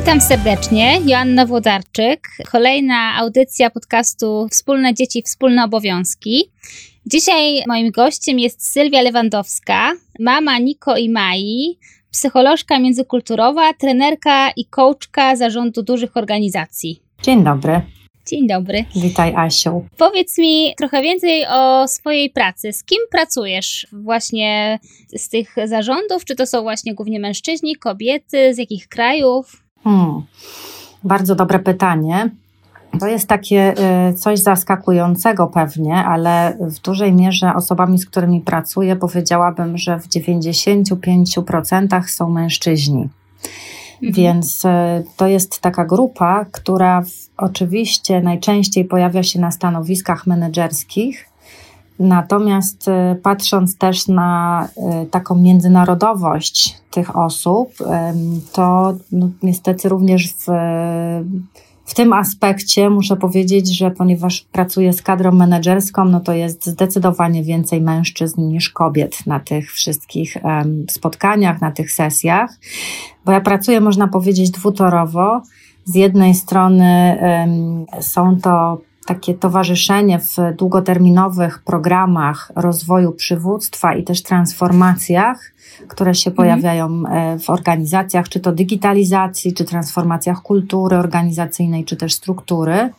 Witam serdecznie, Joanna Włodarczyk. Kolejna audycja podcastu Wspólne Dzieci, Wspólne Obowiązki. Dzisiaj moim gościem jest Sylwia Lewandowska, mama Niko i Mai, psycholożka międzykulturowa, trenerka i coachka zarządu dużych organizacji. Dzień dobry. Dzień dobry. Witaj, Asiu. Powiedz mi trochę więcej o swojej pracy. Z kim pracujesz właśnie z tych zarządów? Czy to są właśnie głównie mężczyźni, kobiety, z jakich krajów? Hmm. Bardzo dobre pytanie. To jest takie y, coś zaskakującego pewnie, ale w dużej mierze osobami, z którymi pracuję, powiedziałabym, że w 95% są mężczyźni. Mhm. Więc y, to jest taka grupa, która w, oczywiście najczęściej pojawia się na stanowiskach menedżerskich, Natomiast y, patrząc też na y, taką międzynarodowość tych osób, to no, niestety również w, w tym aspekcie muszę powiedzieć, że ponieważ pracuję z kadrą menedżerską, no to jest zdecydowanie więcej mężczyzn niż kobiet na tych wszystkich spotkaniach, na tych sesjach, bo ja pracuję, można powiedzieć, dwutorowo. Z jednej strony są to takie towarzyszenie w długoterminowych programach rozwoju przywództwa i też transformacjach, które się mhm. pojawiają e, w organizacjach, czy to digitalizacji, czy transformacjach kultury organizacyjnej, czy też struktury,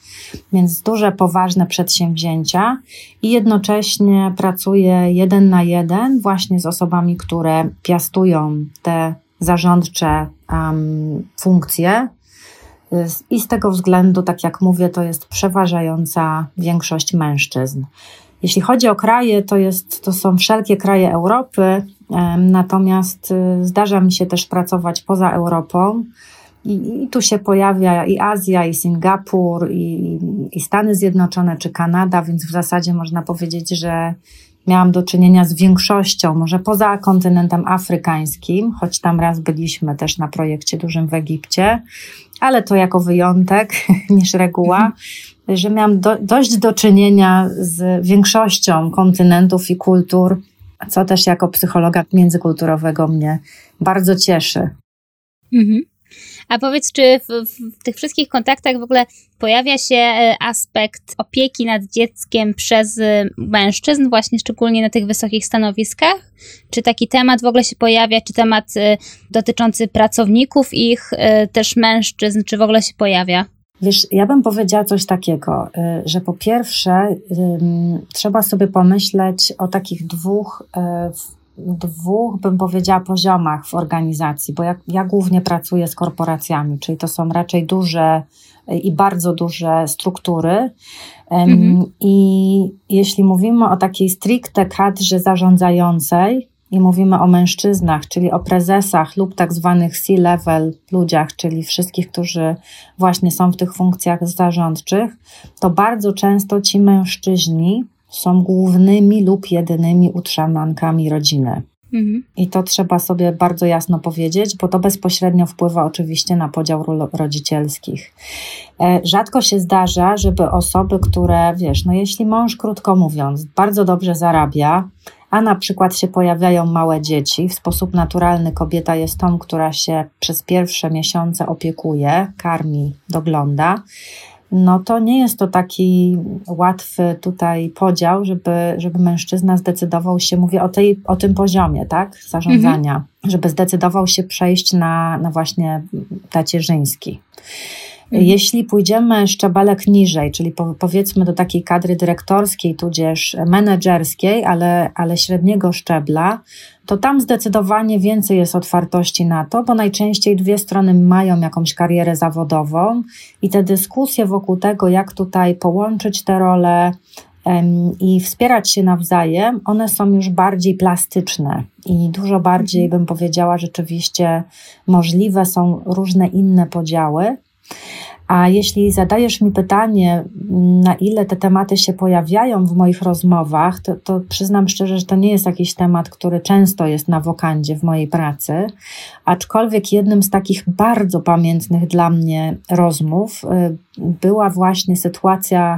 więc duże, poważne przedsięwzięcia i jednocześnie pracuję jeden na jeden właśnie z osobami, które piastują te zarządcze um, funkcje i z tego względu, tak jak mówię, to jest przeważająca większość mężczyzn. Jeśli chodzi o kraje, to, jest, to są wszelkie kraje Europy, natomiast y, zdarza mi się też pracować poza Europą. I, I, tu się pojawia i Azja, i Singapur, i, i Stany Zjednoczone, czy Kanada, więc w zasadzie można powiedzieć, że miałam do czynienia z większością, może poza kontynentem afrykańskim, choć tam raz byliśmy też na projekcie dużym w Egipcie, ale to jako wyjątek niż reguła, że miałam do, dość do czynienia z większością kontynentów i kultur, co też jako psychologa międzykulturowego mnie bardzo cieszy. Mhm. A powiedz, czy w, w, tych wszystkich kontaktach w ogóle pojawia się e, aspekt opieki nad dzieckiem przez e, mężczyzn, właśnie szczególnie na tych wysokich stanowiskach? Czy taki temat w ogóle się pojawia, czy temat e, dotyczący pracowników ich, też mężczyzn, czy w ogóle się pojawia? Wiesz, ja bym powiedziała coś takiego, że po pierwsze trzeba sobie pomyśleć o takich dwóch dwóch, bym powiedziała, poziomach w organizacji, bo ja, ja głównie pracuję z korporacjami, czyli to są raczej duże i bardzo duże struktury. Mhm. I jeśli mówimy o takiej stricte kadrze zarządzającej, i mówimy o mężczyznach, czyli o prezesach lub tak zwanych C-level ludziach, czyli wszystkich, którzy właśnie są w tych funkcjach zarządczych, to bardzo często ci mężczyźni są głównymi lub jedynymi utrzymankami rodziny. Mhm. I to trzeba sobie bardzo jasno powiedzieć, bo to bezpośrednio wpływa oczywiście na podział ról rodzicielskich. E, rzadko się zdarza, żeby osoby, które, wiesz, no jeśli mąż, krótko mówiąc, bardzo dobrze zarabia, a na przykład się pojawiają małe dzieci, w sposób naturalny kobieta jest tą, która się przez pierwsze miesiące opiekuje, karmi, dogląda, no to nie jest to taki łatwy tutaj podział, żeby, żeby mężczyzna zdecydował się, mówię o, tej, o tym poziomie, tak, zarządzania, mhm. żeby zdecydował się przejść na, na właśnie tacierzyński. Mhm. Jeśli pójdziemy szczebelek niżej, czyli po, powiedzmy do takiej kadry dyrektorskiej, tudzież menedżerskiej, ale, ale średniego szczebla, to tam zdecydowanie więcej jest otwartości na to, bo najczęściej dwie strony mają jakąś karierę zawodową i te dyskusje wokół tego, jak tutaj połączyć te role, i wspierać się nawzajem, one są już bardziej plastyczne i dużo bardziej, mhm. bym powiedziała, rzeczywiście możliwe są różne inne podziały. A jeśli zadajesz mi pytanie, na ile te tematy się pojawiają w moich rozmowach, to, to, przyznam szczerze, że to nie jest jakiś temat, który często jest na wokandzie w mojej pracy. Aczkolwiek jednym z takich bardzo pamiętnych dla mnie rozmów y, była właśnie sytuacja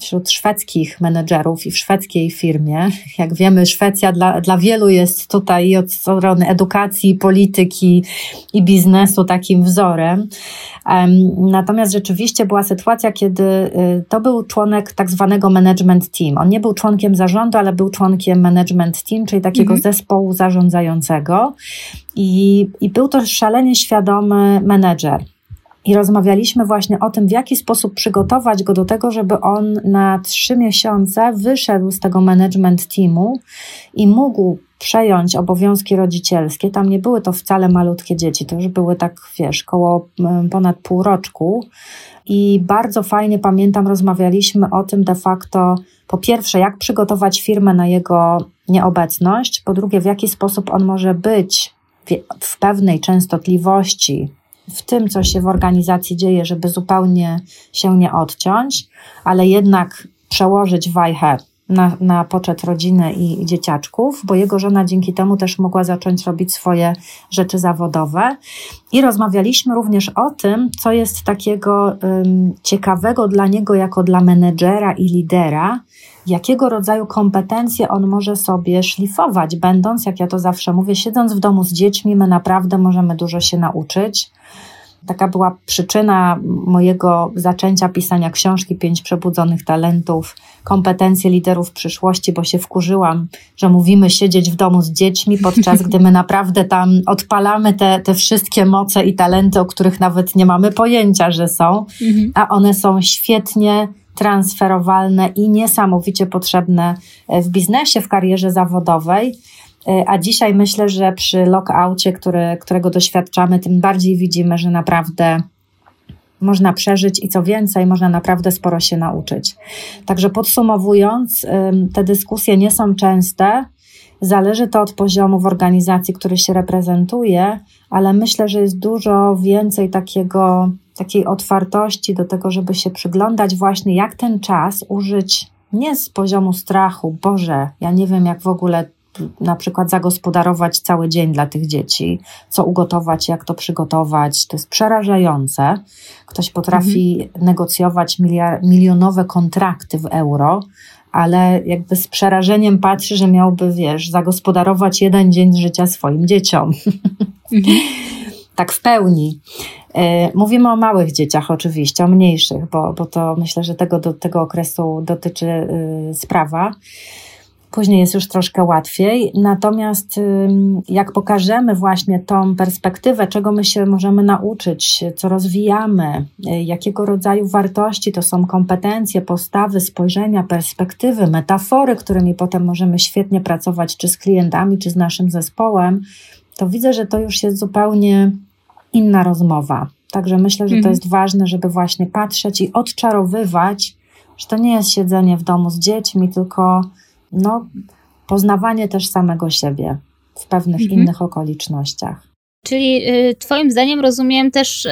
wśród szwedzkich menedżerów i w szwedzkiej firmie. Jak wiemy, Szwecja dla, dla wielu jest tutaj od strony edukacji, polityki i biznesu takim wzorem. Natomiast rzeczywiście była sytuacja, kiedy y, to był członek tak zwanego management team. On nie był członkiem zarządu, ale był członkiem management team, czyli takiego mhm. zespołu zarządzającego. I, I był to szalenie świadomy menedżer. I rozmawialiśmy właśnie o tym, w jaki sposób przygotować go do tego, żeby on na trzy miesiące wyszedł z tego management teamu i mógł przejąć obowiązki rodzicielskie. Tam nie były to wcale malutkie dzieci, to już były tak, wiesz, koło ponad pół roczku. I bardzo fajnie pamiętam, rozmawialiśmy o tym de facto, po pierwsze, jak przygotować firmę na jego nieobecność, po drugie, w jaki sposób on może być w pewnej częstotliwości w tym, co się w organizacji dzieje, żeby zupełnie się nie odciąć, ale jednak przełożyć wajchę na, na poczet rodziny i, dzieciaczków, bo jego żona dzięki temu też mogła zacząć robić swoje rzeczy zawodowe. I rozmawialiśmy również o tym, co jest takiego um, ciekawego dla niego jako dla menedżera i lidera, jakiego rodzaju kompetencje on może sobie szlifować, będąc, jak ja to zawsze mówię, siedząc w domu z dziećmi, my naprawdę możemy dużo się nauczyć. Taka była przyczyna mojego zaczęcia pisania książki Pięć Przebudzonych Talentów, kompetencje liderów przyszłości, bo się wkurzyłam, że mówimy siedzieć w domu z dziećmi, podczas gdy my naprawdę tam odpalamy te, te wszystkie moce i talenty, o których nawet nie mamy pojęcia, że są, mhm. a one są świetnie transferowalne i niesamowicie potrzebne w biznesie, w karierze zawodowej. E, a dzisiaj myślę, że przy lockoutie, który, którego doświadczamy, tym bardziej widzimy, że naprawdę można przeżyć i co więcej, można naprawdę sporo się nauczyć. Także podsumowując, te dyskusje nie są częste. Zależy to od poziomu w organizacji, który się reprezentuje, ale myślę, że jest dużo więcej takiego, takiej otwartości do tego, żeby się przyglądać właśnie, jak ten czas użyć nie z poziomu strachu, Boże, ja nie wiem, jak w ogóle na przykład zagospodarować cały dzień dla tych dzieci, co ugotować, jak to przygotować. To jest przerażające. Ktoś potrafi mhm. negocjować miliard, milionowe kontrakty w euro, ale jakby z przerażeniem patrzy, że miałby, wiesz, zagospodarować jeden dzień życia swoim dzieciom. Mhm. tak w pełni. E, mówimy o małych dzieciach oczywiście, o mniejszych, bo, bo to myślę, że tego, do tego okresu dotyczy y, sprawa. Później jest już troszkę łatwiej. Natomiast jak pokażemy właśnie tą perspektywę, czego my się możemy nauczyć, co rozwijamy, y, jakiego rodzaju wartości to są kompetencje, postawy, spojrzenia, perspektywy, metafory, którymi potem możemy świetnie pracować, czy z klientami, czy z naszym zespołem, to widzę, że to już jest zupełnie inna rozmowa. Także myślę, że to mhm. jest ważne, żeby właśnie patrzeć i odczarowywać, że to nie jest siedzenie w domu z dziećmi, tylko no, poznawanie też samego siebie w pewnych mhm. innych okolicznościach. Czyli y, Twoim zdaniem rozumiem też y,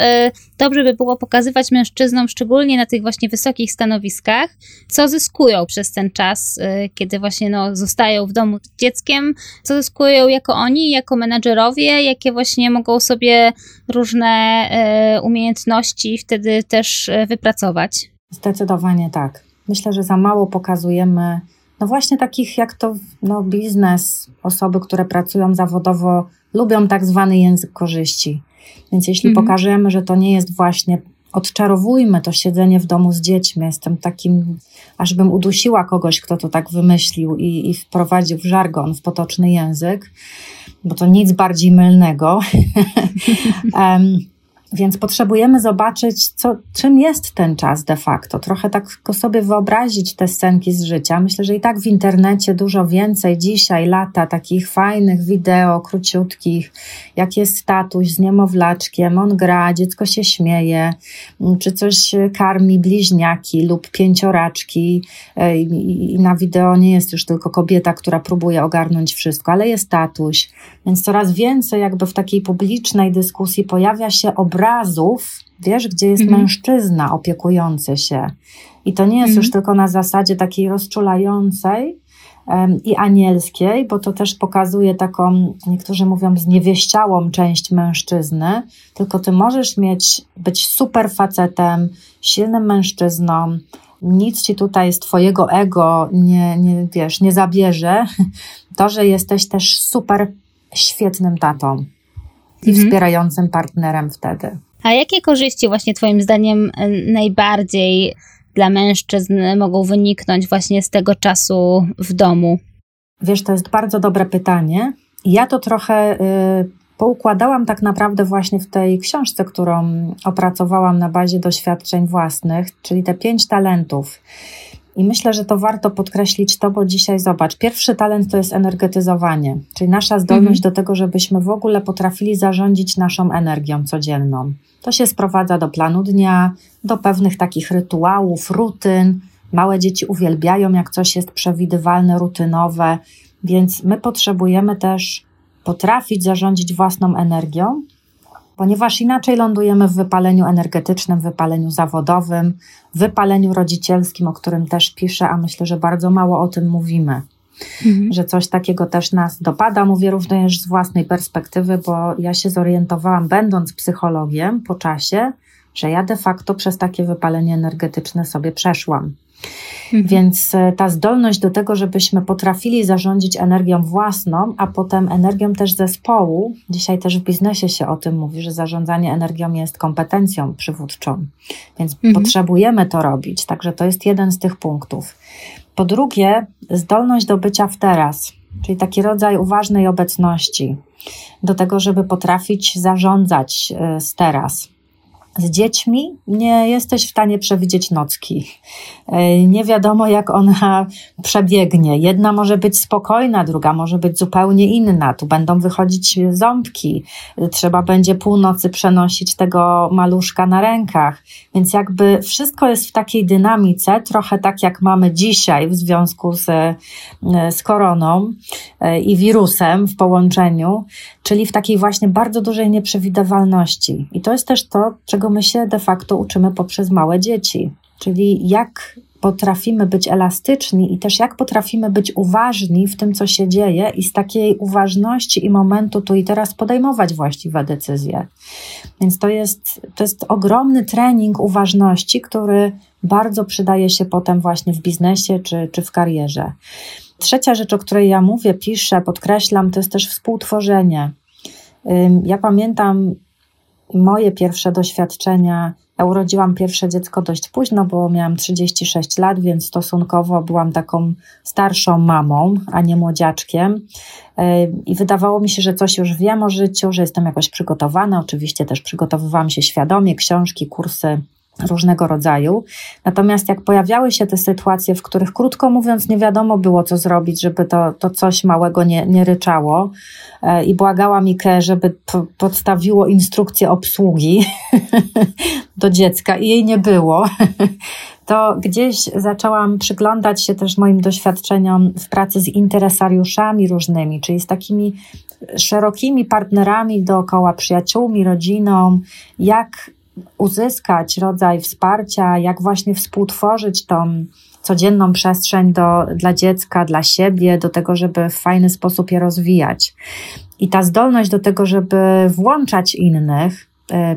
dobrze by było pokazywać mężczyznom, szczególnie na tych właśnie wysokich stanowiskach, co zyskują przez ten czas, y, kiedy właśnie no, zostają w domu z dzieckiem, co zyskują jako oni, jako menadżerowie, jakie właśnie mogą sobie różne umiejętności wtedy też wypracować. Zdecydowanie tak. Myślę, że za mało pokazujemy no właśnie takich jak to no, biznes, osoby, które pracują zawodowo, lubią tak zwany język korzyści. Więc jeśli mhm. pokażemy, że to nie jest właśnie odczarowujmy to siedzenie w domu z dziećmi. Jestem takim, aż bym udusiła kogoś, kto to tak wymyślił i, i wprowadził w żargon, w potoczny język, bo to nic bardziej mylnego. um, Więc potrzebujemy zobaczyć, co, czym jest ten czas de facto. Trochę tak sobie wyobrazić te scenki z życia. Myślę, że i tak w internecie dużo więcej dzisiaj lata takich fajnych wideo, króciutkich, jak jest status z niemowlaczkiem, on gra, dziecko się śmieje, czy coś karmi bliźniaki lub pięcioraczki. I na wideo nie jest już tylko kobieta, która próbuje ogarnąć wszystko, ale jest tatuś. Więc coraz więcej jakby w takiej publicznej dyskusji pojawia się obrazów, wiesz, gdzie jest mhm. mężczyzna opiekujący się. I to nie jest mhm. już tylko na zasadzie takiej rozczulającej um, i anielskiej, bo to też pokazuje taką, niektórzy mówią, zniewieściałą część mężczyzny, tylko ty możesz mieć, być super facetem, silnym mężczyzną, nic ci tutaj z twojego ego nie, nie, wiesz, nie zabierze. To, że jesteś też super świetnym tatą i mhm. wspierającym partnerem wtedy. A jakie korzyści właśnie Twoim zdaniem e, najbardziej dla mężczyzn mogą wyniknąć właśnie z tego czasu w domu? Wiesz, to jest bardzo dobre pytanie. Ja to trochę y, poukładałam tak naprawdę właśnie w tej książce, którą opracowałam na bazie doświadczeń własnych, czyli te pięć talentów. I myślę, że to warto podkreślić to, bo dzisiaj zobacz, pierwszy talent to jest energetyzowanie, czyli nasza zdolność mhm. do tego, żebyśmy w ogóle potrafili zarządzić naszą energią codzienną. To się sprowadza do planu dnia, do pewnych takich rytuałów, rutyn. Małe dzieci uwielbiają, jak coś jest przewidywalne, rutynowe, więc my potrzebujemy też potrafić zarządzić własną energią, ponieważ inaczej lądujemy w wypaleniu energetycznym, wypaleniu zawodowym, wypaleniu rodzicielskim, o którym też piszę, a myślę, że bardzo mało o tym mówimy. Mhm. Że coś takiego też nas dopada. Mówię również z własnej perspektywy, bo ja się zorientowałam, będąc psychologiem po czasie, że ja de facto przez takie wypalenie energetyczne sobie przeszłam. Mhm. Więc e, ta zdolność do tego, żebyśmy potrafili zarządzić energią własną, a potem energią też zespołu, dzisiaj też w biznesie się o tym mówi, że zarządzanie energią jest kompetencją przywódczą, więc mhm. potrzebujemy to robić. Także to jest jeden z tych punktów. Po drugie, zdolność do bycia w teraz, czyli taki rodzaj uważnej obecności, do tego, żeby potrafić zarządzać e, z teraz z dziećmi nie jesteś w stanie przewidzieć nocki. E, nie wiadomo, jak ona przebiegnie. Jedna może być spokojna, druga może być zupełnie inna. Tu będą wychodzić ząbki. Trzeba będzie północy przenosić tego maluszka na rękach. Więc jakby wszystko jest w takiej dynamice, trochę tak jak mamy dzisiaj w związku z, e, z koroną e, i wirusem w połączeniu, czyli w takiej właśnie bardzo dużej nieprzewidywalności. I to jest też to, czego my się de facto uczymy poprzez małe dzieci. Czyli jak potrafimy być elastyczni i też jak potrafimy być uważni w tym, co się dzieje, i z takiej uważności i momentu tu i teraz podejmować właściwe decyzje. Więc to jest, to jest ogromny trening uważności, który bardzo przydaje się potem właśnie w biznesie czy, czy w karierze. Trzecia rzecz, o której ja mówię, piszę, podkreślam, to jest też współtworzenie. Ja pamiętam moje pierwsze doświadczenia. Ja urodziłam pierwsze dziecko dość późno, bo miałam 36 lat, więc stosunkowo byłam taką starszą mamą, a nie młodziaczkiem. I wydawało mi się, że coś już wiem o życiu, że jestem jakoś przygotowana. Oczywiście też przygotowywałam się świadomie, książki, kursy różnego rodzaju. Natomiast jak pojawiały się te sytuacje, w których krótko mówiąc nie wiadomo było, co zrobić, żeby to, to coś małego nie, nie ryczało e, i błagała Mikę, żeby podstawiło instrukcję obsługi do dziecka i jej nie było, to gdzieś zaczęłam przyglądać się też moim doświadczeniom w pracy z interesariuszami różnymi, czyli z takimi szerokimi partnerami dookoła, przyjaciółmi, rodziną, jak uzyskać rodzaj wsparcia, jak właśnie współtworzyć tą codzienną przestrzeń do, dla dziecka, dla siebie, do tego, żeby w fajny sposób je rozwijać. I ta zdolność do tego, żeby włączać innych,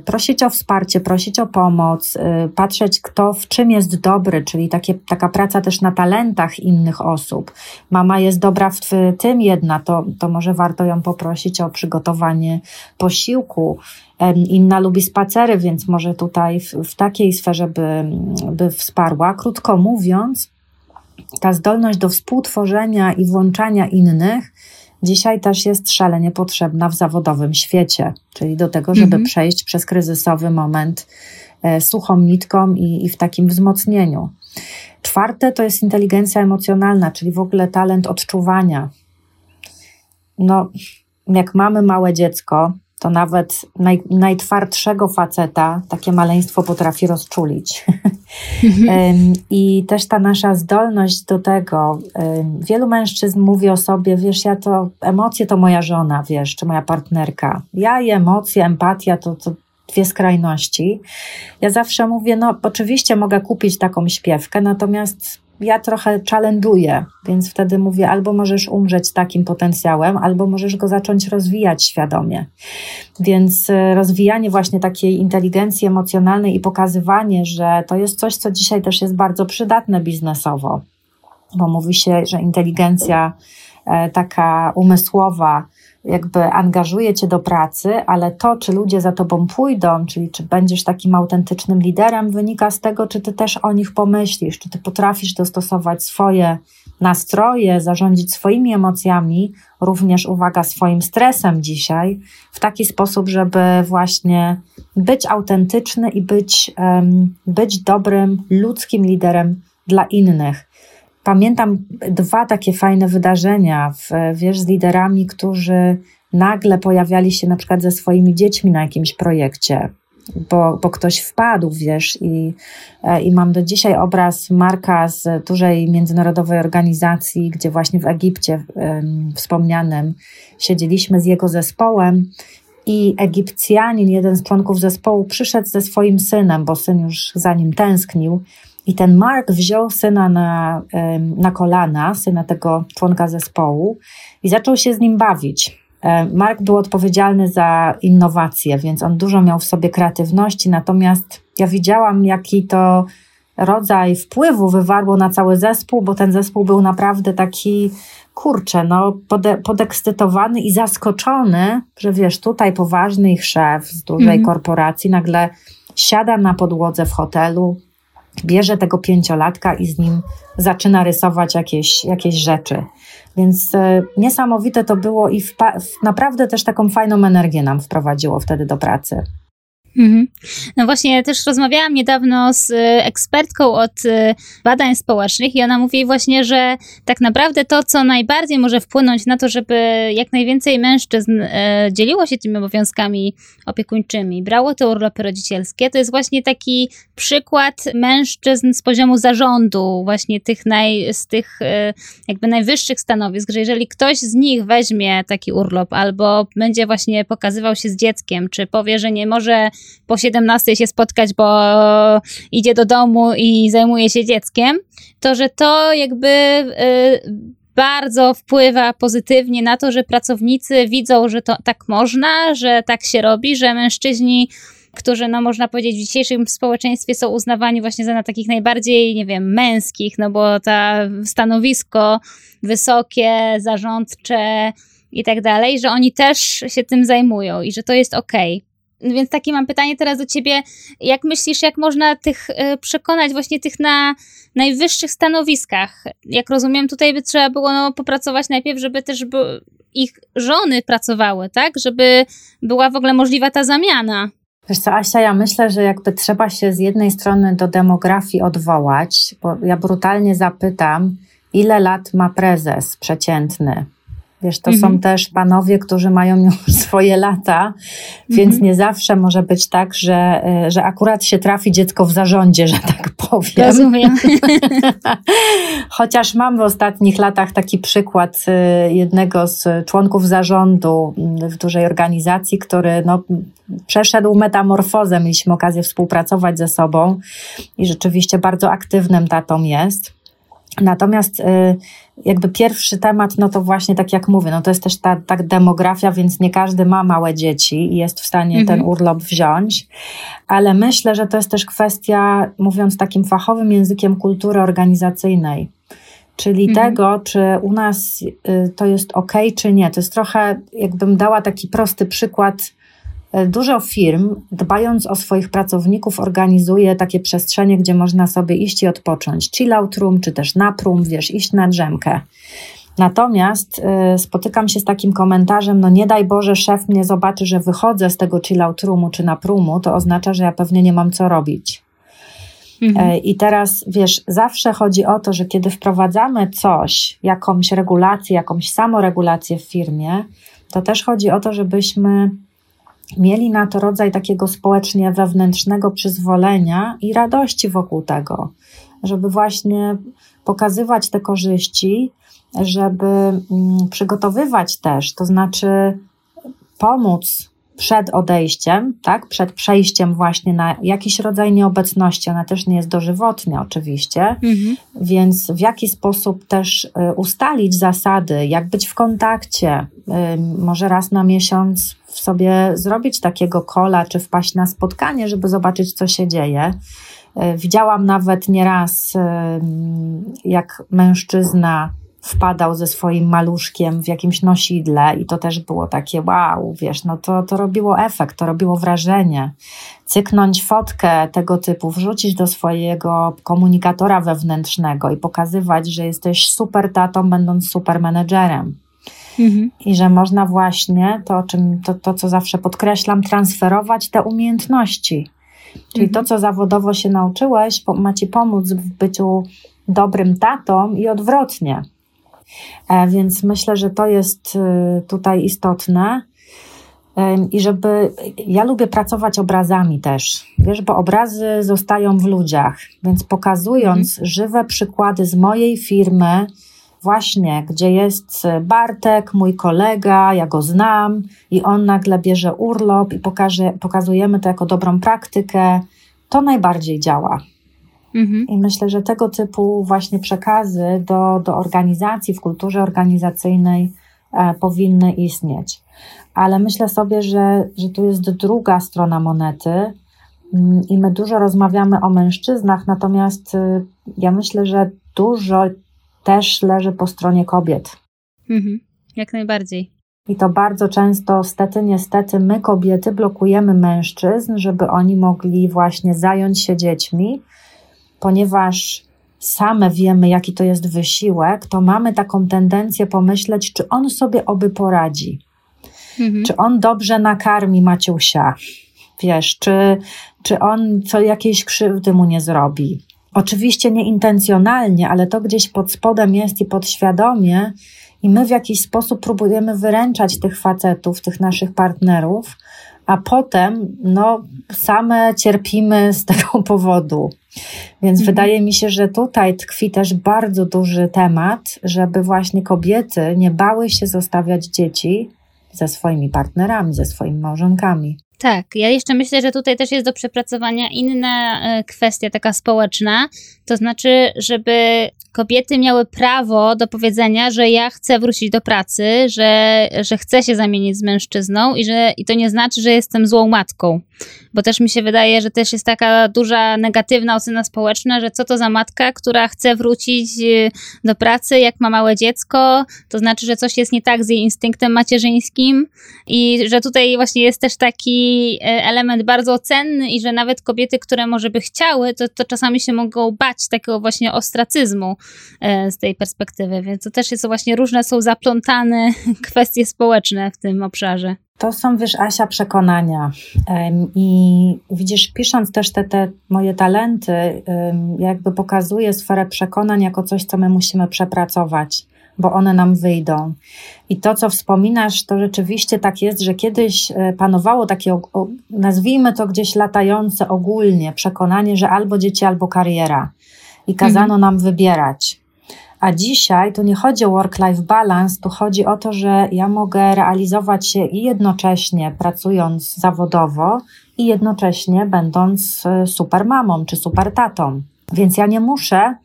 prosić o wsparcie, prosić o pomoc, e, patrzeć, kto w czym jest dobry, czyli takie, taka praca też na talentach innych osób. Mama jest dobra w tym jedna, to, to może warto ją poprosić o przygotowanie posiłku. Inna lubi spacery, więc może tutaj w, w takiej sferze by, by wsparła. Krótko mówiąc, ta zdolność do współtworzenia i włączania innych dzisiaj też jest szalenie potrzebna w zawodowym świecie, czyli do tego, żeby mhm. przejść przez kryzysowy moment e, suchą nitką i, i w takim wzmocnieniu. Czwarte to jest inteligencja emocjonalna, czyli w ogóle talent odczuwania. No, jak mamy małe dziecko, to nawet naj, najtwardszego faceta takie maleństwo potrafi rozczulić. Mhm. I też ta nasza zdolność do tego, wielu mężczyzn mówi o sobie, wiesz, ja to, emocje to moja żona, wiesz, czy moja partnerka. Ja i emocje, empatia to, to dwie skrajności. Ja zawsze mówię, no oczywiście mogę kupić taką śpiewkę, natomiast ja trochę challenge'uję, więc wtedy mówię, albo możesz umrzeć takim potencjałem, albo możesz go zacząć rozwijać świadomie. Więc e, rozwijanie właśnie takiej inteligencji emocjonalnej i pokazywanie, że to jest coś, co dzisiaj też jest bardzo przydatne biznesowo, bo mówi się, że inteligencja e, taka umysłowa, jakby angażuje cię do pracy, ale to, czy ludzie za tobą pójdą, czyli czy będziesz takim autentycznym liderem, wynika z tego, czy ty też o nich pomyślisz, czy ty potrafisz dostosować swoje nastroje, zarządzić swoimi emocjami, również uwaga, swoim stresem dzisiaj, w taki sposób, żeby właśnie być autentyczny i być, być dobrym, ludzkim liderem dla innych. Pamiętam dwa takie fajne wydarzenia, w, wiesz, z liderami, którzy nagle pojawiali się na przykład ze swoimi dziećmi na jakimś projekcie, bo, bo ktoś wpadł, wiesz, i, e, i mam do dzisiaj obraz Marka z dużej międzynarodowej organizacji, gdzie właśnie w Egipcie wspomnianym siedzieliśmy z jego zespołem i Egipcjanin, jeden z członków zespołu, przyszedł ze swoim synem, bo syn już za nim tęsknił i ten Mark wziął syna na, na kolana, syna tego członka zespołu, i zaczął się z nim bawić. Mark był odpowiedzialny za innowacje, więc on dużo miał w sobie kreatywności, natomiast ja widziałam, jaki to rodzaj wpływu wywarło na cały zespół, bo ten zespół był naprawdę taki, kurczę, no, pode, podekscytowany i zaskoczony, że wiesz, tutaj poważny ich szef z dużej mm -hmm. korporacji nagle siada na podłodze w hotelu, bierze tego pięciolatka i z nim zaczyna rysować jakieś, jakieś rzeczy. Więc e, niesamowite to było i naprawdę też taką fajną energię nam wprowadziło wtedy do pracy. Mhm. No właśnie, też rozmawiałam niedawno z y, ekspertką od y, badań społecznych i ona mówi właśnie, że tak naprawdę to, co najbardziej może wpłynąć na to, żeby jak najwięcej mężczyzn y, dzieliło się tymi obowiązkami opiekuńczymi, brało te urlopy rodzicielskie, to jest właśnie taki przykład mężczyzn z poziomu zarządu, właśnie tych naj, z tych jakby najwyższych stanowisk, że jeżeli ktoś z nich weźmie taki urlop albo będzie właśnie pokazywał się z dzieckiem, czy powie, że nie może po 17 się spotkać, bo idzie do domu i zajmuje się dzieckiem, to że to jakby y, bardzo wpływa pozytywnie na to, że pracownicy widzą, że to tak można, że tak się robi, że mężczyźni którzy, no można powiedzieć, w dzisiejszym społeczeństwie są uznawani właśnie za na takich najbardziej, nie wiem, męskich, no bo ta stanowisko wysokie, zarządcze i tak dalej, że oni też się tym zajmują i że to jest okej. Okay. Więc takie mam pytanie teraz do ciebie. Jak myślisz, jak można tych e, przekonać właśnie tych na najwyższych stanowiskach? Jak rozumiem, tutaj by trzeba było no, popracować najpierw, żeby też ich żony pracowały, tak? Żeby była w ogóle możliwa ta zamiana. Wiesz co, Asia, ja myślę, że jakby trzeba się z jednej strony do demografii odwołać, bo ja brutalnie zapytam, ile lat ma prezes przeciętny? Wiesz, to są mhm. też panowie, którzy mają już swoje lata, więc mhm. nie zawsze może być tak, że, e, że akurat się trafi dziecko w zarządzie, że tak powiem. Rozumiem. Chociaż mam w ostatnich latach taki przykład e, jednego z członków zarządu w dużej organizacji, który no, przeszedł metamorfozę. Mieliśmy okazję współpracować ze sobą i rzeczywiście bardzo aktywnym tatą jest. Natomiast y, jakby pierwszy temat, no to właśnie tak jak mówię, no to jest też ta, ta demografia, więc nie każdy ma małe dzieci i jest w stanie mhm. ten urlop wziąć, ale myślę, że to jest też kwestia, mówiąc takim fachowym językiem, kultury organizacyjnej. Czyli mhm. tego, czy u nas y, to jest ok, czy nie. To jest trochę, jakbym dała taki prosty przykład dużo firm, dbając o swoich pracowników, organizuje takie przestrzenie, gdzie można sobie iść i odpocząć. Chill out room, czy też naprum, wiesz, iść na drzemkę. Natomiast y, spotykam się z takim komentarzem, no nie daj Boże, szef mnie zobaczy, że wychodzę z tego chillout roomu czy na prumu, to oznacza, że ja pewnie nie mam co robić. Mhm. E, I teraz, wiesz, zawsze chodzi o to, że kiedy wprowadzamy coś, jakąś regulację, jakąś samoregulację w firmie, to też chodzi o to, żebyśmy mieli na to rodzaj takiego społecznie wewnętrznego przyzwolenia i radości wokół tego, żeby właśnie pokazywać te korzyści, żeby mm, przygotowywać też, to znaczy pomóc przed odejściem, tak, przed przejściem właśnie na jakiś rodzaj nieobecności, ona też nie jest dożywotnia oczywiście, mhm. więc w jaki sposób też y, ustalić zasady, jak być w kontakcie, y, może raz na miesiąc sobie zrobić takiego kola, czy wpaść na spotkanie, żeby zobaczyć, co się dzieje. Y, widziałam nawet nieraz, jak mężczyzna wpadał ze swoim maluszkiem w jakimś nosidle i to też było takie wow, wiesz, no to, to robiło efekt, to robiło wrażenie. Cyknąć fotkę tego typu, wrzucić do swojego komunikatora wewnętrznego i pokazywać, że jesteś super tatą, będąc super menedżerem. Mhm. I że można właśnie to, czym, to, to, co zawsze podkreślam, transferować te umiejętności. Czyli mhm. to, co zawodowo się nauczyłeś, ma ci pomóc w byciu dobrym tatą i odwrotnie. E, więc myślę, że to jest y, tutaj istotne. I żeby, ja lubię pracować obrazami też, wiesz, bo obrazy zostają w ludziach, więc pokazując mhm. żywe przykłady z mojej firmy, właśnie, gdzie jest Bartek, mój kolega, ja go znam i on nagle bierze urlop i pokaże, pokazujemy to jako dobrą praktykę, to najbardziej działa. Mhm. I myślę, że tego typu właśnie przekazy do, do organizacji w kulturze organizacyjnej e, powinny istnieć. Ale myślę sobie, że, że tu jest druga strona monety mm, i my dużo rozmawiamy o mężczyznach, natomiast y, ja myślę, że dużo też leży po stronie kobiet. Mhm. Jak najbardziej. I to bardzo często, stety, niestety, my kobiety blokujemy mężczyzn, żeby oni mogli właśnie zająć się dziećmi, ponieważ same wiemy, jaki to jest wysiłek, to mamy taką tendencję pomyśleć, czy on sobie oby poradzi. Mhm. Czy on dobrze nakarmi Maciusia? Wiesz, czy, czy on co jakiejś krzywdy mu nie zrobi? Oczywiście nieintencjonalnie, ale to gdzieś pod spodem jest i podświadomie, i my w jakiś sposób próbujemy wyręczać tych facetów, tych naszych partnerów, a potem no, same cierpimy z tego powodu. Więc mhm. wydaje mi się, że tutaj tkwi też bardzo duży temat, żeby właśnie kobiety nie bały się zostawiać dzieci ze swoimi partnerami, ze swoimi małżonkami. Tak, ja jeszcze myślę, że tutaj też jest do przepracowania inna e, kwestia, taka społeczna, to znaczy, żeby kobiety miały prawo do powiedzenia, że ja chcę wrócić do pracy, że, że chcę się zamienić z mężczyzną i że i to nie znaczy, że jestem złą matką. Bo też mi się wydaje, że też jest taka duża negatywna ocena społeczna, że co to za matka, która chce wrócić y, do pracy, jak ma małe dziecko, to znaczy, że coś jest nie tak z jej instynktem macierzyńskim. I że tutaj właśnie jest też taki e, element bardzo cenny i że nawet kobiety, które może by chciały, to, to czasami się mogą bać takiego właśnie ostracyzmu e, z tej perspektywy, więc to też jest właśnie różne są zaplątane kwestie społeczne w tym obszarze. To są, wiesz, Asia, przekonania. I widzisz, pisząc też te, te moje talenty, jakby pokazuję sferę przekonań jako coś, co my musimy przepracować, bo one nam wyjdą. I to, co wspominasz, to rzeczywiście tak jest, że kiedyś e, panowało takie, nazwijmy to gdzieś latające ogólnie, przekonanie, że albo dzieci, albo kariera. I kazano mhm. nam wybierać. A dzisiaj tu nie chodzi o work-life balance, tu chodzi o to, że ja mogę realizować się i jednocześnie pracując zawodowo, i jednocześnie będąc e, super mamą czy super tatą. Więc ja nie muszę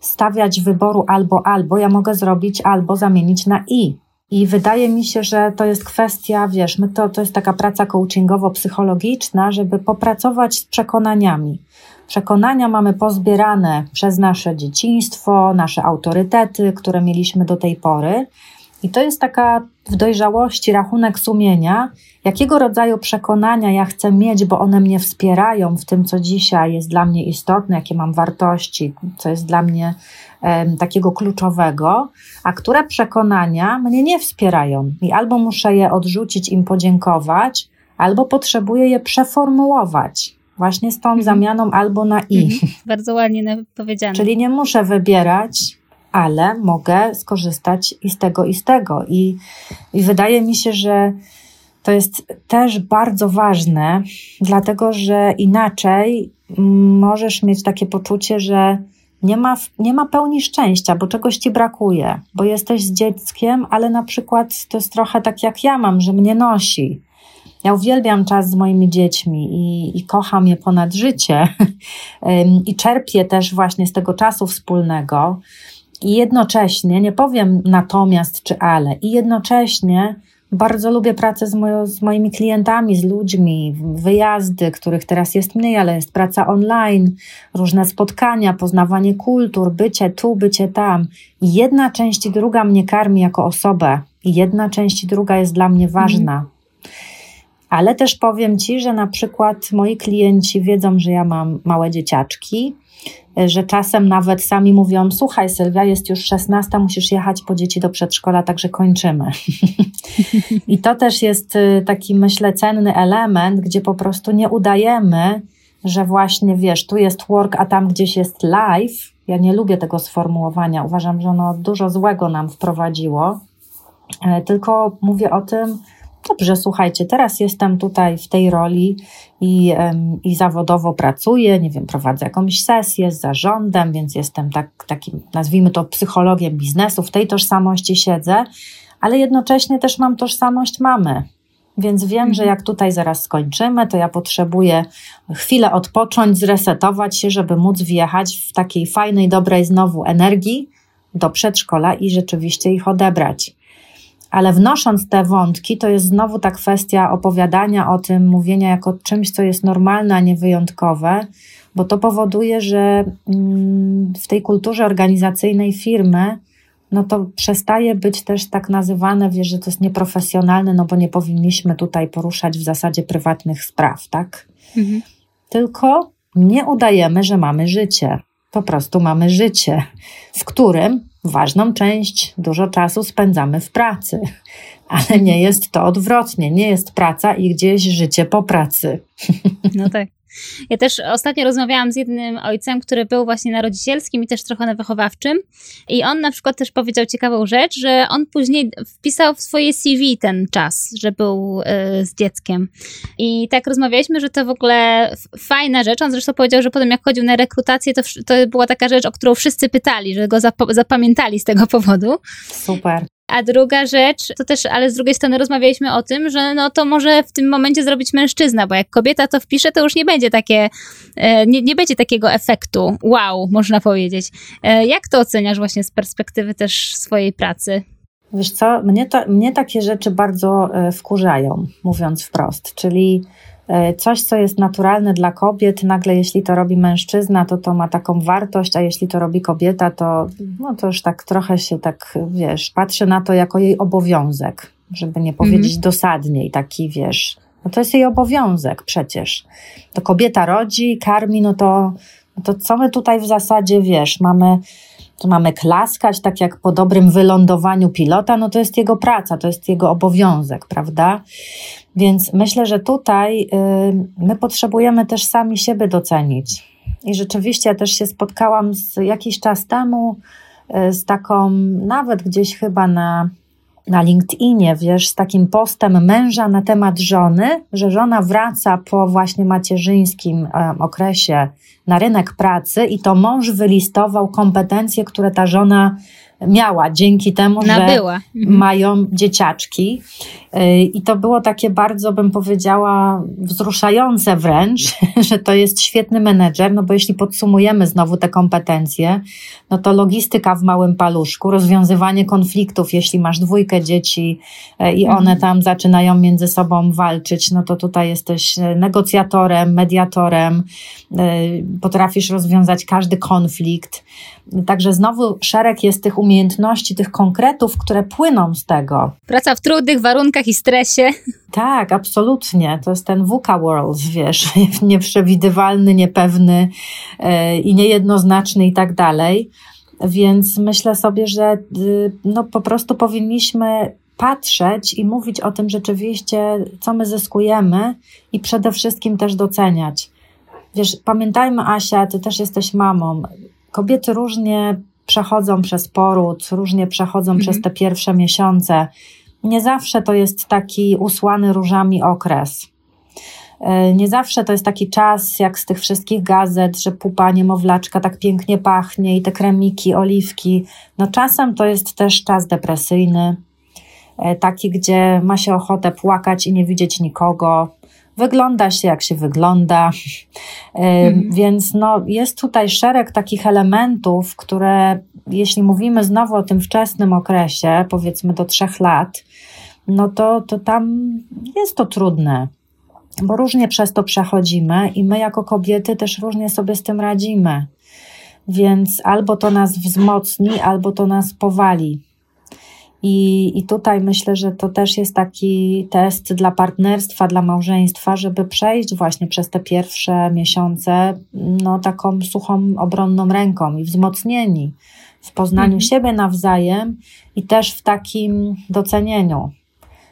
stawiać wyboru albo albo, ja mogę zrobić albo zamienić na i. I wydaje mi się, że to jest kwestia, wiesz, my to, to jest taka praca coachingowo-psychologiczna, żeby popracować z przekonaniami. Przekonania mamy pozbierane przez nasze dzieciństwo, nasze autorytety, które mieliśmy do tej pory. I to jest taka w dojrzałości rachunek sumienia, jakiego rodzaju przekonania ja chcę mieć, bo one mnie wspierają w tym, co dzisiaj jest dla mnie istotne, jakie mam wartości, co jest dla mnie takiego kluczowego, a które przekonania mnie nie wspierają. I albo muszę je odrzucić, im podziękować, albo potrzebuję je przeformułować. Właśnie z tą mhm. zamianą albo na i. Mhm. Bardzo ładnie powiedziane. Czyli nie muszę wybierać, ale mogę skorzystać i z tego, i z tego. I, i wydaje mi się, że to jest też bardzo ważne, dlatego że inaczej możesz mieć takie poczucie, że nie ma, nie ma pełni szczęścia, bo czegoś ci brakuje, bo jesteś z dzieckiem, ale na przykład to jest trochę tak jak ja mam, że mnie nosi. Ja uwielbiam czas z moimi dziećmi i, i kocham je ponad życie i czerpię też właśnie z tego czasu wspólnego. I jednocześnie, nie powiem natomiast czy ale, i jednocześnie bardzo lubię pracę z, z moimi klientami, z ludźmi, wyjazdy, których teraz jest mniej, ale jest praca online, różne spotkania, poznawanie kultur, bycie tu, bycie tam. I jedna część i druga mnie karmi jako osobę, i jedna część i druga jest dla mnie ważna. Ale też powiem Ci, że na przykład moi klienci wiedzą, że ja mam małe dzieciaczki, że czasem nawet sami mówią: Słuchaj, Sylwia, jest już 16, musisz jechać po dzieci do przedszkola, także kończymy. I to też jest y, taki, myślę, cenny element, gdzie po prostu nie udajemy, że właśnie wiesz, tu jest work, a tam gdzieś jest life. Ja nie lubię tego sformułowania. Uważam, że ono dużo złego nam wprowadziło. E, tylko mówię o tym, Dobrze, słuchajcie, teraz jestem tutaj w tej roli i, i zawodowo pracuję, nie wiem, prowadzę jakąś sesję z zarządem, więc jestem tak, takim, nazwijmy to, psychologiem biznesu, w tej tożsamości siedzę, ale jednocześnie też mam tożsamość mamy. Więc wiem, że mhm. jak tutaj zaraz skończymy, to ja potrzebuję chwilę odpocząć, zresetować się, żeby móc wjechać w takiej fajnej, dobrej znowu energii do przedszkola i rzeczywiście ich odebrać. Ale wnosząc te wątki, to jest znowu ta kwestia opowiadania o tym, mówienia jako czymś, co jest normalne, a nie wyjątkowe, bo to powoduje, że mm, w tej kulturze organizacyjnej firmy, no to przestaje być też tak nazywane, wiesz, że to jest nieprofesjonalne, no bo nie powinniśmy tutaj poruszać w zasadzie prywatnych spraw, tak? Mhm. Tylko nie udajemy, że mamy życie. Po prostu mamy życie, w którym ważną część, dużo czasu spędzamy w pracy, ale nie jest to odwrotnie. Nie jest praca i gdzieś życie po pracy. No tak. Ja też ostatnio rozmawiałam z jednym ojcem, który był właśnie na rodzicielskim i też trochę na wychowawczym. I on na przykład też powiedział ciekawą rzecz, że on później wpisał w swoje CV ten czas, że był y, z dzieckiem. I tak rozmawialiśmy, że to w ogóle fajna rzecz. On zresztą powiedział, że potem jak chodził na rekrutację, to, to była taka rzecz, o którą wszyscy pytali, że go zap zapamiętali z tego powodu. Super. A druga rzecz, to też, ale z drugiej strony rozmawialiśmy o tym, że no to może w tym momencie zrobić mężczyzna, bo jak kobieta to wpisze, to już nie będzie takie, e, nie, nie będzie takiego efektu wow, można powiedzieć. E, jak to oceniasz właśnie z perspektywy też swojej pracy? Wiesz co, mnie, to, mnie takie rzeczy bardzo e, wkurzają, mówiąc wprost, czyli coś, co jest naturalne dla kobiet, nagle jeśli to robi mężczyzna, to to ma taką wartość, a jeśli to robi kobieta, to, no to już tak trochę się tak, wiesz, patrzy na to jako jej obowiązek, żeby nie powiedzieć mhm. dosadniej, taki, wiesz, no to jest jej obowiązek przecież. To kobieta rodzi, karmi, no to, no to co my tutaj w zasadzie, wiesz, mamy to mamy klaskać, tak jak po dobrym wylądowaniu pilota, no to jest jego praca, to jest jego obowiązek, prawda? Więc myślę, że tutaj y, my potrzebujemy też sami siebie docenić. I rzeczywiście ja też się spotkałam z jakiś czas temu y, z taką, nawet gdzieś chyba na, na LinkedInie, wiesz, z takim postem męża na temat żony, że żona wraca po właśnie macierzyńskim okresie na rynek pracy i to mąż wylistował kompetencje, które ta żona miała dzięki temu, Nabyła. że mhm. mają dzieciaczki. Y, I to było takie bardzo, bym powiedziała, wzruszające wręcz, że to jest świetny menedżer, no bo jeśli podsumujemy znowu te kompetencje, no to logistyka w małym paluszku, rozwiązywanie konfliktów, jeśli masz dwójkę dzieci y, i one mhm. tam zaczynają między sobą walczyć, no to tutaj jesteś y, negocjatorem, mediatorem, potrafisz rozwiązać każdy konflikt. Także znowu szereg jest tych umiejętności, tych konkretów, które płyną z tego. Praca w trudnych warunkach i stresie. Tak, absolutnie. To jest ten VUCA world, wiesz, nieprzewidywalny, niepewny yy, i niejednoznaczny i tak dalej. Więc myślę sobie, że yy, no, po prostu powinniśmy patrzeć i mówić o tym rzeczywiście, co my zyskujemy i przede wszystkim też doceniać. Wiesz, pamiętajmy, Asia, ty też jesteś mamą. Kobiety różnie przechodzą przez poród, różnie przechodzą mhm. przez te pierwsze miesiące. Nie zawsze to jest taki usłany różami okres. E, nie zawsze to jest taki czas, jak z tych wszystkich gazet, że pupa niemowlaczka tak pięknie pachnie i te kremiki, oliwki. No czasem to jest też czas depresyjny, e, taki, gdzie ma się ochotę płakać i nie widzieć nikogo, wygląda się jak się wygląda. Mhm. Więc no, jest tutaj szereg takich elementów, które jeśli mówimy znowu o tym wczesnym okresie, powiedzmy do trzech lat, no to, to tam jest to trudne, bo różnie przez to przechodzimy i my jako kobiety też różnie sobie z tym radzimy. Więc albo to nas wzmocni, albo to nas powali. I, I tutaj myślę, że to też jest taki test dla partnerstwa, dla małżeństwa, żeby przejść właśnie przez te pierwsze miesiące no, taką suchą, obronną ręką i wzmocnieni w poznaniu mhm. siebie nawzajem i też w takim docenieniu.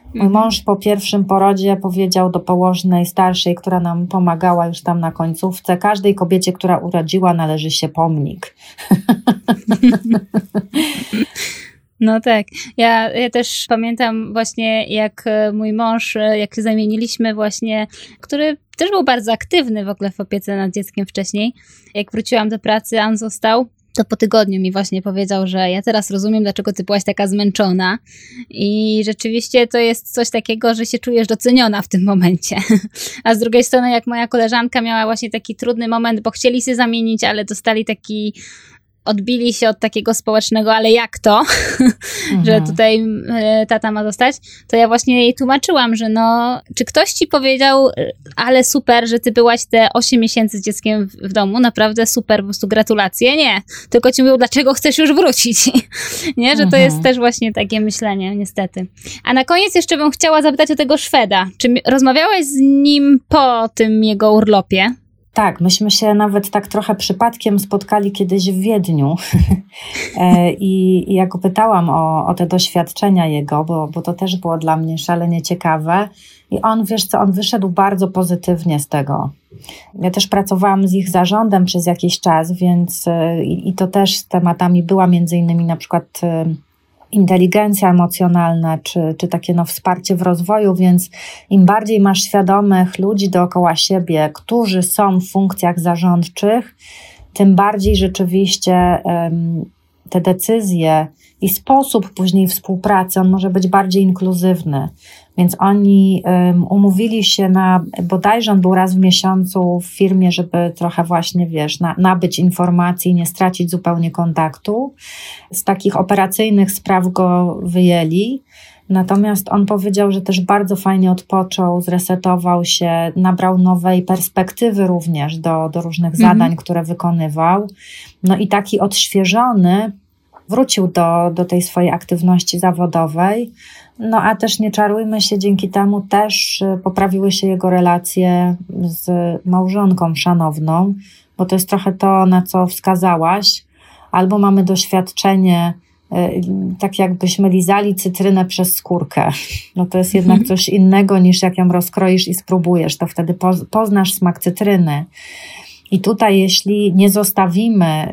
Mój mhm. mąż po pierwszym porodzie powiedział do położnej starszej, która nam pomagała już tam na końcówce, każdej kobiecie, która urodziła, należy się pomnik. No tak. Ja, ja też pamiętam właśnie, jak e, mój mąż, e, jak się zamieniliśmy właśnie, który też był bardzo aktywny w ogóle w opiece nad dzieckiem wcześniej. Jak wróciłam do pracy, on został to po tygodniu mi właśnie powiedział, że ja teraz rozumiem, dlaczego ty byłaś taka zmęczona. I rzeczywiście to jest coś takiego, że się czujesz doceniona w tym momencie. A z drugiej strony, jak moja koleżanka miała właśnie taki trudny moment, bo chcieli się zamienić, ale dostali taki odbili się od takiego społecznego, ale jak to, mhm. że tutaj e, tata ma dostać, to ja właśnie jej tłumaczyłam, że no, czy ktoś ci powiedział, e, ale super, że ty byłaś te 8 miesięcy z dzieckiem w, w domu, naprawdę super, po prostu gratulacje, nie, tylko ci mówią, dlaczego chcesz już wrócić, nie, że to mhm. jest też właśnie takie myślenie, niestety. A na koniec jeszcze bym chciała zapytać o tego Szweda, czy rozmawiałeś z nim po tym jego urlopie? Tak, myśmy się nawet tak trochę przypadkiem spotkali kiedyś w Wiedniu e, I, i ja go pytałam o, o te doświadczenia jego, bo, bo to też było dla mnie szalenie ciekawe. I on, wiesz co, on wyszedł bardzo pozytywnie z tego. Ja też pracowałam z ich zarządem przez jakiś czas, więc e, i, i to też tematami była między innymi na przykład e, inteligencja emocjonalna, czy, czy takie no, wsparcie w rozwoju, więc im bardziej masz świadomych ludzi dookoła siebie, którzy są w funkcjach zarządczych, tym bardziej rzeczywiście um, te decyzje i sposób później współpracy, on może być bardziej inkluzywny. Więc oni um, umówili się na, bodajże on był raz w miesiącu w firmie, żeby trochę właśnie, wiesz, na, nabyć informacji nie stracić zupełnie kontaktu. Z takich operacyjnych spraw go wyjęli. Natomiast on powiedział, że też bardzo fajnie odpoczął, zresetował się, nabrał nowej perspektywy również do, do różnych mhm. zadań, które wykonywał. No i taki odświeżony wrócił do, do tej swojej aktywności zawodowej. No a też nie czarujmy się, dzięki temu też y, poprawiły się jego relacje z małżonką szanowną, bo to jest trochę to, na co wskazałaś. Albo mamy doświadczenie, y, tak jakbyśmy lizali cytrynę przez skórkę. No to jest jednak mhm. coś innego niż jak ją rozkroisz i spróbujesz, to wtedy poznasz smak cytryny. I tutaj, jeśli nie zostawimy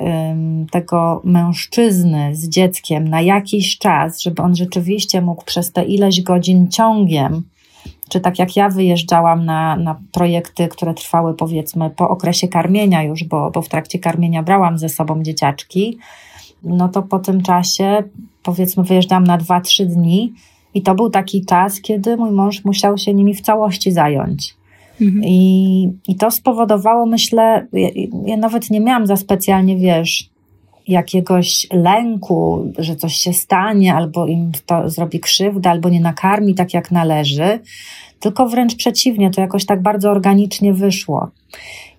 tego mężczyzny z dzieckiem na jakiś czas, żeby on rzeczywiście mógł przez te ileś godzin ciągiem, czy tak jak ja wyjeżdżałam na, na projekty, które trwały powiedzmy po okresie karmienia już, bo, bo w trakcie karmienia brałam ze sobą dzieciaczki, no to po tym czasie powiedzmy wyjeżdżałam na 2-3 dni i to był taki czas, kiedy mój mąż musiał się nimi w całości zająć. Mhm. I, I to spowodowało, myślę, ja, ja nawet nie miałam za specjalnie, wiesz, jakiegoś lęku, że coś się stanie, albo im to zrobi krzywdę, albo nie nakarmi tak jak należy, tylko wręcz przeciwnie, to jakoś tak bardzo organicznie wyszło.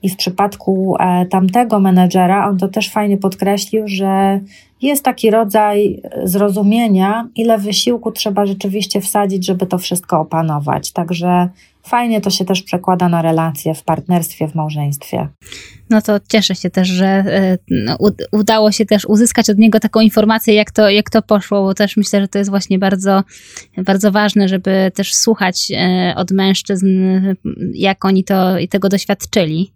I w przypadku e, tamtego menedżera, on to też fajnie podkreślił, że jest taki rodzaj zrozumienia, ile wysiłku trzeba rzeczywiście wsadzić, żeby to wszystko opanować. Także fajnie to się też przekłada na relacje w partnerstwie, w małżeństwie. No to cieszę się też, że e, no, udało się też uzyskać od niego taką informację, jak to, jak to poszło, bo też myślę, że to jest właśnie bardzo, bardzo ważne, żeby też słuchać e, od mężczyzn, jak oni to i tego doświadczyli.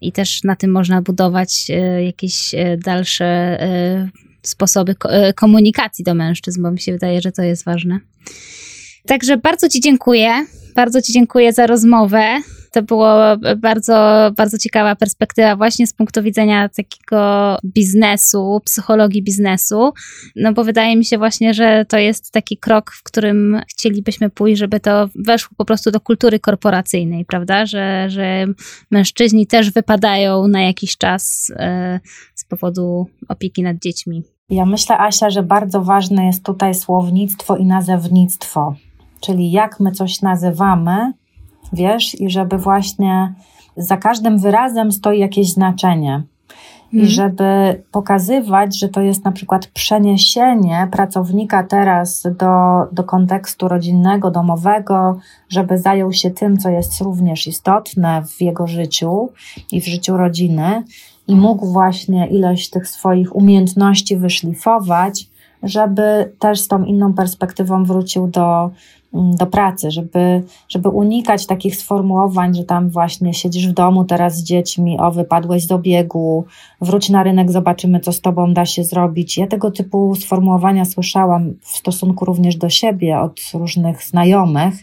I też na tym można budować e, jakieś dalsze sposoby komunikacji do mężczyzn, bo mi się wydaje, że to jest ważne. Także bardzo Ci dziękuję. Bardzo Ci dziękuję za rozmowę. To było bardzo, bardzo ciekawa perspektywa właśnie z punktu widzenia takiego biznesu, psychologii biznesu, no bo wydaje mi się właśnie, że to jest taki krok, w którym chcielibyśmy pójść, żeby to weszło po prostu do kultury korporacyjnej, prawda, że, że mężczyźni też wypadają na jakiś czas e, z powodu opieki nad dziećmi. Ja myślę, Asia, że bardzo ważne jest tutaj słownictwo i nazewnictwo. Czyli jak my coś nazywamy, wiesz, i żeby właśnie za każdym wyrazem stoi jakieś znaczenie. I mhm. żeby pokazywać, że to jest na przykład przeniesienie pracownika teraz do, do kontekstu rodzinnego, domowego, żeby zajął się tym, co jest również istotne w jego życiu i w życiu rodziny, i mógł właśnie ilość tych swoich umiejętności wyszlifować, żeby też z tą inną perspektywą wrócił do, do pracy, żeby, żeby unikać takich sformułowań, że tam właśnie siedzisz w domu teraz z dziećmi, o wypadłeś z obiegu, wróć na rynek, zobaczymy co z tobą da się zrobić. Ja tego typu sformułowania słyszałam w stosunku również do siebie od różnych znajomych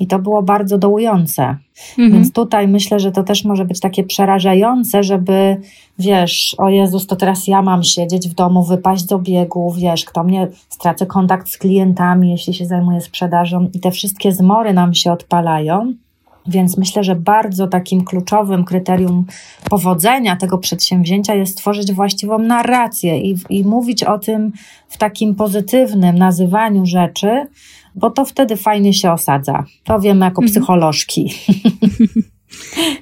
i to było bardzo dołujące. Mhm. Więc tutaj myślę, że to też może być takie przerażające, żeby wiesz, o Jezus, to teraz ja mam siedzieć w domu, wypaść z obiegu, wiesz, kto mnie, stracę kontakt z klientami, jeśli się zajmuję sprzedażą i te wszystkie zmory nam się odpalają. Więc myślę, że bardzo takim kluczowym kryterium powodzenia tego przedsięwzięcia jest stworzyć właściwą narrację i, i mówić o tym w takim pozytywnym nazywaniu rzeczy, bo to wtedy fajnie się osadza. To wiemy jako mhm. psycholożki.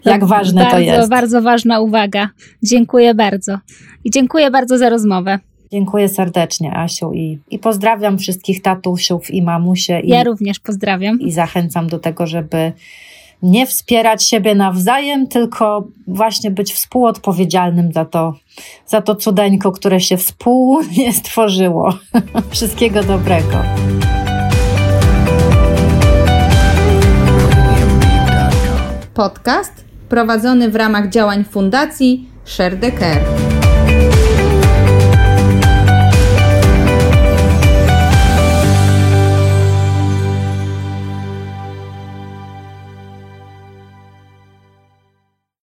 Jak ważne bardzo, to jest. Bardzo ważna uwaga. Dziękuję bardzo. I dziękuję bardzo za rozmowę. Dziękuję serdecznie, Asiu, i, i pozdrawiam wszystkich tatusiów i mamusie. I, ja również pozdrawiam. I zachęcam do tego, żeby nie wspierać siebie nawzajem, tylko właśnie być współodpowiedzialnym za to, za to cudeńko, które się wspólnie stworzyło. Wszystkiego dobrego. Podcast prowadzony w ramach działań Fundacji Share the Care.